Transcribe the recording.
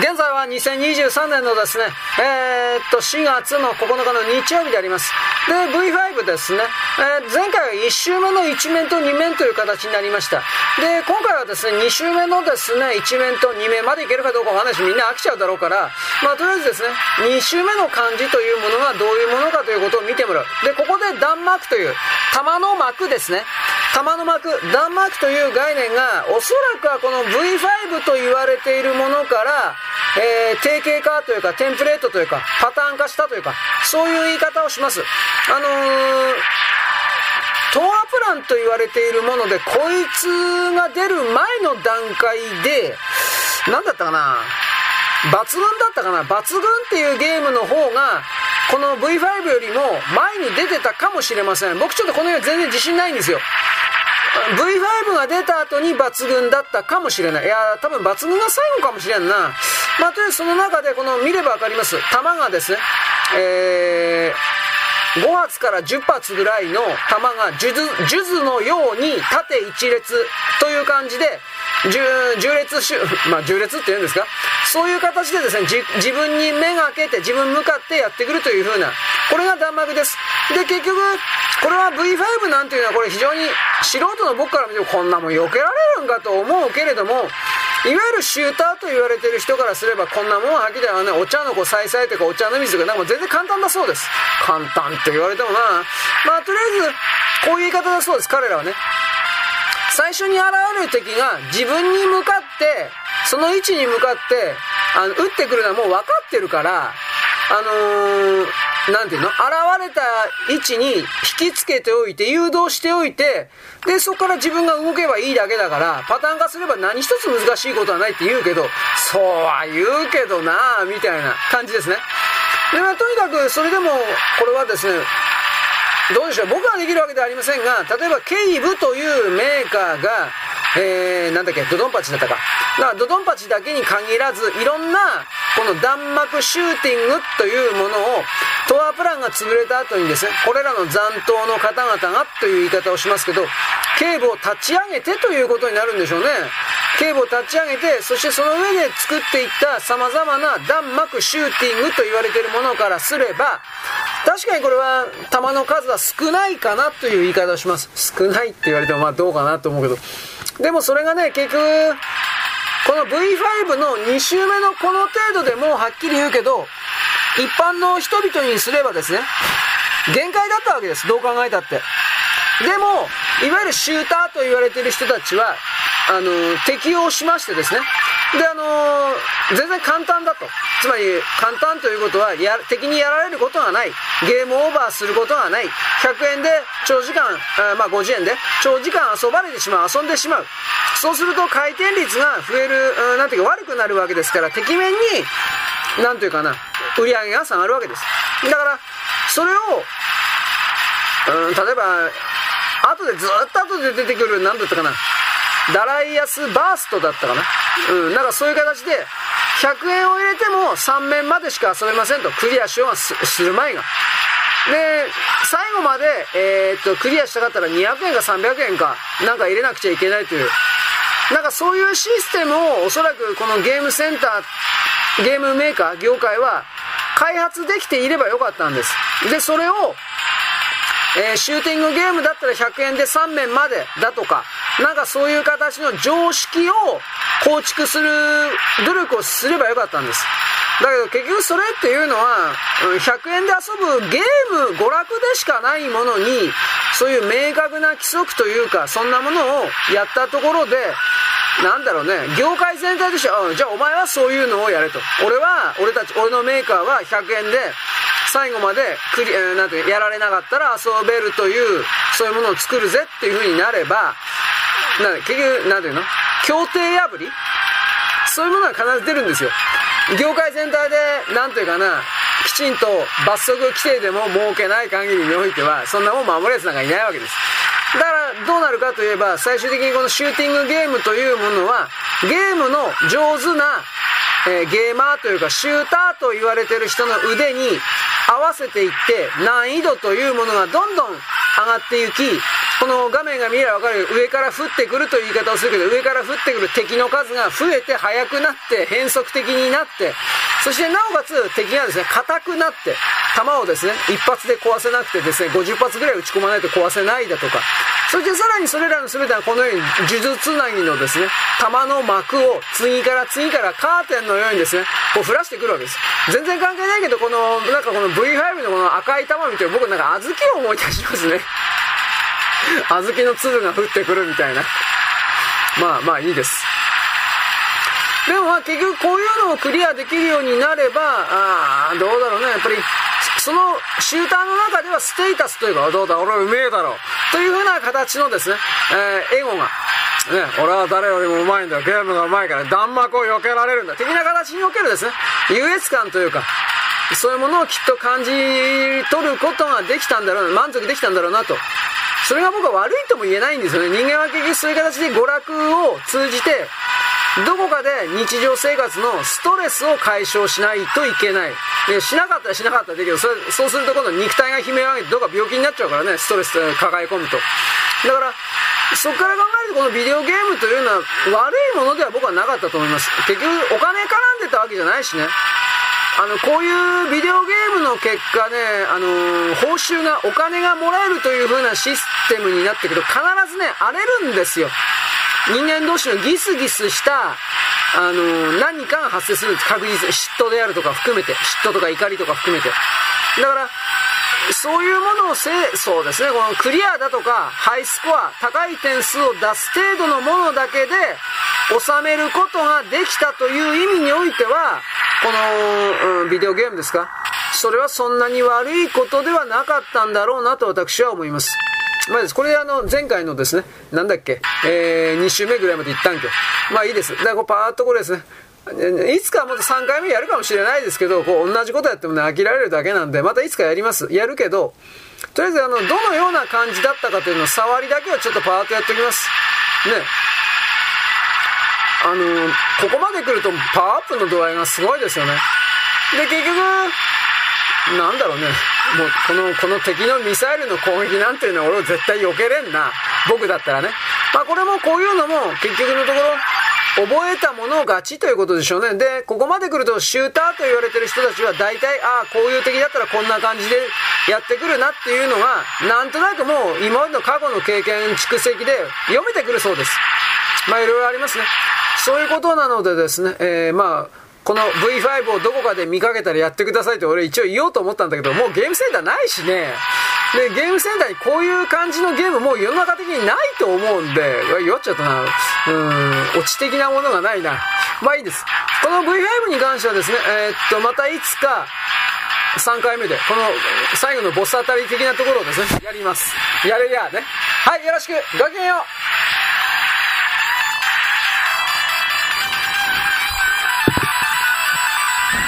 現在は2023年のですね、えー、っと、4月の9日の日曜日であります。で、V5 ですね、えー、前回は1周目の1面と2面という形になりました。で、今回はですね、2周目のですね、1面と2面までいけるかどうかわかんないし、みんな飽きちゃうだろうから、まあ、とりあえずですね、2周目の漢字というものがどういうものかということを見てもらう。で、ここで弾幕という、玉の幕ですね。玉の幕、弾幕という概念が、おそらくはこの V5 と言われているものから、えー、定型化というか、テンプレートというか、パターン化したというか、そういう言い方をします。あのー、トアプランと言われているもので、こいつが出る前の段階で、何だったかな抜群だったかな抜群っていうゲームの方が、この V5 よりも前に出てたかもしれません。僕ちょっとこの辺全然自信ないんですよ。V5 が出た後に抜群だったかもしれない。いや多分抜群が最後かもしれんな。まあ、とりあえずその中で、この見ればわかります。弾がですね、えー、5発から10発ぐらいの弾が数珠のように縦一列という感じで、重列し、まあ、重列って言うんですか？そういう形でですね、自分に目がけて自分向かってやってくるという風な、これが弾幕です。で、結局、これは V5 なんていうのはこれ非常に素人の僕から見てもこんなもん避けられるんかと思うけれども、いわゆるシューターと言われてる人からすればこんなもんはきではね、お茶の子さいさいとかお茶の水とかなんか全然簡単だそうです。簡単って言われてもな。まあとりあえず、こういう言い方だそうです、彼らはね。最初に現れる敵が自分に向かって、その位置に向かって、あの、撃ってくるのはもう分かってるから、あのー、なんていうの？現れた位置に引きつけておいて、誘導しておいて、で、そこから自分が動けばいいだけだから、パターン化すれば何一つ難しいことはないって言うけど、そうは言うけどなぁみたいな感じですね。で、まあ、とにかく、それでも、これはですね、どうでしょう？僕はできるわけではありませんが、例えばケイブというメーカーが、えー、なんだっけ、ドドンパチだったか。だからドドンパチだけに限らず、いろんな、この弾幕シューティングというものを、トアプランが潰れた後にですね、これらの残党の方々がという言い方をしますけど、警部を立ち上げてということになるんでしょうね。警部を立ち上げて、そしてその上で作っていった様々な弾幕シューティングと言われているものからすれば、確かにこれは弾の数は少ないかなという言い方をします。少ないって言われてもまあどうかなと思うけど。でもそれがね、結局、この V5 の2周目のこの程度でもうはっきり言うけど、一般の人々にすればですね、限界だったわけです。どう考えたって。でも、いわゆるシューターと言われている人たちは、あの、適用しましてですね。で、あの、全然簡単だと。つまり、簡単ということは、や、敵にやられることはない。ゲームオーバーすることはない。100円で長時間、あまあ50円で長時間遊ばれてしまう。遊んでしまう。そうすると回転率が増える、なんていうか悪くなるわけですから、敵面に、なんというかな、売り上げが下がるわけです。だから、それを、うん、例えば、後でずっと後で出てくる、なんだったかな、ダライアスバーストだったかな。うん、なんかそういう形で、100円を入れても3面までしか遊べませんと、クリアしようがする前が。で、最後まで、えー、っと、クリアしたかったら200円か300円か、なんか入れなくちゃいけないという、なんかそういうシステムをおそらくこのゲームセンター、ゲームメーカー、業界は開発できていればよかったんです。で、それを、えー、シューティングゲームだったら100円で3面までだとか、なんかそういう形の常識を構築する努力をすればよかったんです。だけど結局それっていうのは、100円で遊ぶゲーム、娯楽でしかないものに、そういう明確な規則というか、そんなものをやったところで、なんだろうね、業界全体としては、じゃあお前はそういうのをやれと。俺は、俺たち、俺のメーカーは100円で、最後までクリ、えー、なんてやられなかったら遊べるという、そういうものを作るぜっていう風になれば、な結局、なんていうの？協定破り？そういうものは必ず出るんですよ。業界全体で、なんというかな、きちんと罰則規定でも設けない限りにおいては、そんなもん守れる奴なんかいないわけです。だからどうなるかといえば、最終的にこのシューティングゲームというものは、ゲームの上手な、えー、ゲーマーというかシューターと言われてる人の腕に合わせていって、難易度というものがどんどん上がっていき、この画面が見えればわかる上から降ってくるという言い方をするけど、上から降ってくる敵の数が増えて速くなって、変則的になって、そしてなおかつ敵がですね、硬くなって、弾をですね、一発で壊せなくてですね、50発ぐらい打ち込まないと壊せないだとか、そしてさらにそれらの全てはこのように呪術つなぎのですね、弾の膜を次から次からカーテンのようにですね、こう降らしてくるわけです。全然関係ないけど、この、なんかこの V5 のこの赤い玉見て僕なんか小豆を思い出しますね。小豆の粒が降ってくるみたいな。まあまあいいです。でも結局こういうのをクリアできるようになれば、ああ、どうだろうね。やっぱり、そのシューターの中ではステータスというか、どうだ、俺はうめえだろう。というふうな形のですね、えー、エゴが、ね、俺は誰よりもうまいんだよゲームがうまいから弾幕を避けられるんだ的な形におけるですね優越感というかそういうものをきっと感じ取ることができたんだろうな満足できたんだろうなとそれが僕は悪いとも言えないんですよね人間は結局そういう形で娯楽を通じてどこかで日常生活のストレスを解消しないといけない。でしなかったらしなかったでけど、それそうすると今度肉体が悲鳴を上げてどっか病気になっちゃうからね、ストレス抱え込むと。だから、そこから考えるとこのビデオゲームというのは悪いものでは僕はなかったと思います。結局お金絡んでたわけじゃないしね。あの、こういうビデオゲームの結果ね、あのー、報酬が、お金がもらえるという風なシステムになってくると必ずね、荒れるんですよ。人間同士のギスギスした、あの、何かが発生するんです。確実に嫉妬であるとか含めて、嫉妬とか怒りとか含めて。だから、そういうものをせ、そうですね、このクリアだとか、ハイスコア、高い点数を出す程度のものだけで、収めることができたという意味においては、この、うん、ビデオゲームですか？それはそんなに悪いことではなかったんだろうなと私は思います。まあです。これあの、前回のですね、なんだっけ、えー、2週目ぐらいまで行ったんけまあいいです。だからこうパーッとこれですね、いつかまた3回目やるかもしれないですけど、こう同じことやってもね、飽きられるだけなんで、またいつかやります。やるけど、とりあえずあの、どのような感じだったかというのを触りだけはちょっとパーッとやっておきます。ね。あのここまで来るとパワーアップの度合いがすごいですよね。で、結局、なんだろうね。もう、この、この敵のミサイルの攻撃なんていうのは俺は絶対避けれんな。僕だったらね。まあこれもこういうのも結局のところ、覚えたものを勝ちということでしょうね。で、ここまで来るとシューターと言われてる人たちは大体、ああ、こういう敵だったらこんな感じでやってくるなっていうのが、なんとなくもう今までの過去の経験蓄積で読めてくるそうです。まあいろいろありますね。そういうことなのでですね、えー、まあ、この V5 をどこかで見かけたらやってくださいって俺一応言おうと思ったんだけど、もうゲームセンターないしね。で、ゲームセンターにこういう感じのゲームもう世の中的にないと思うんで、弱っちゃったな。うん、オチ的なものがないな。まあいいです。この V5 に関してはですね、えー、っと、またいつか、3回目で、この最後のボスあたり的なところをですね、やります。やれやね。はい、よろしく。ごきげんよう。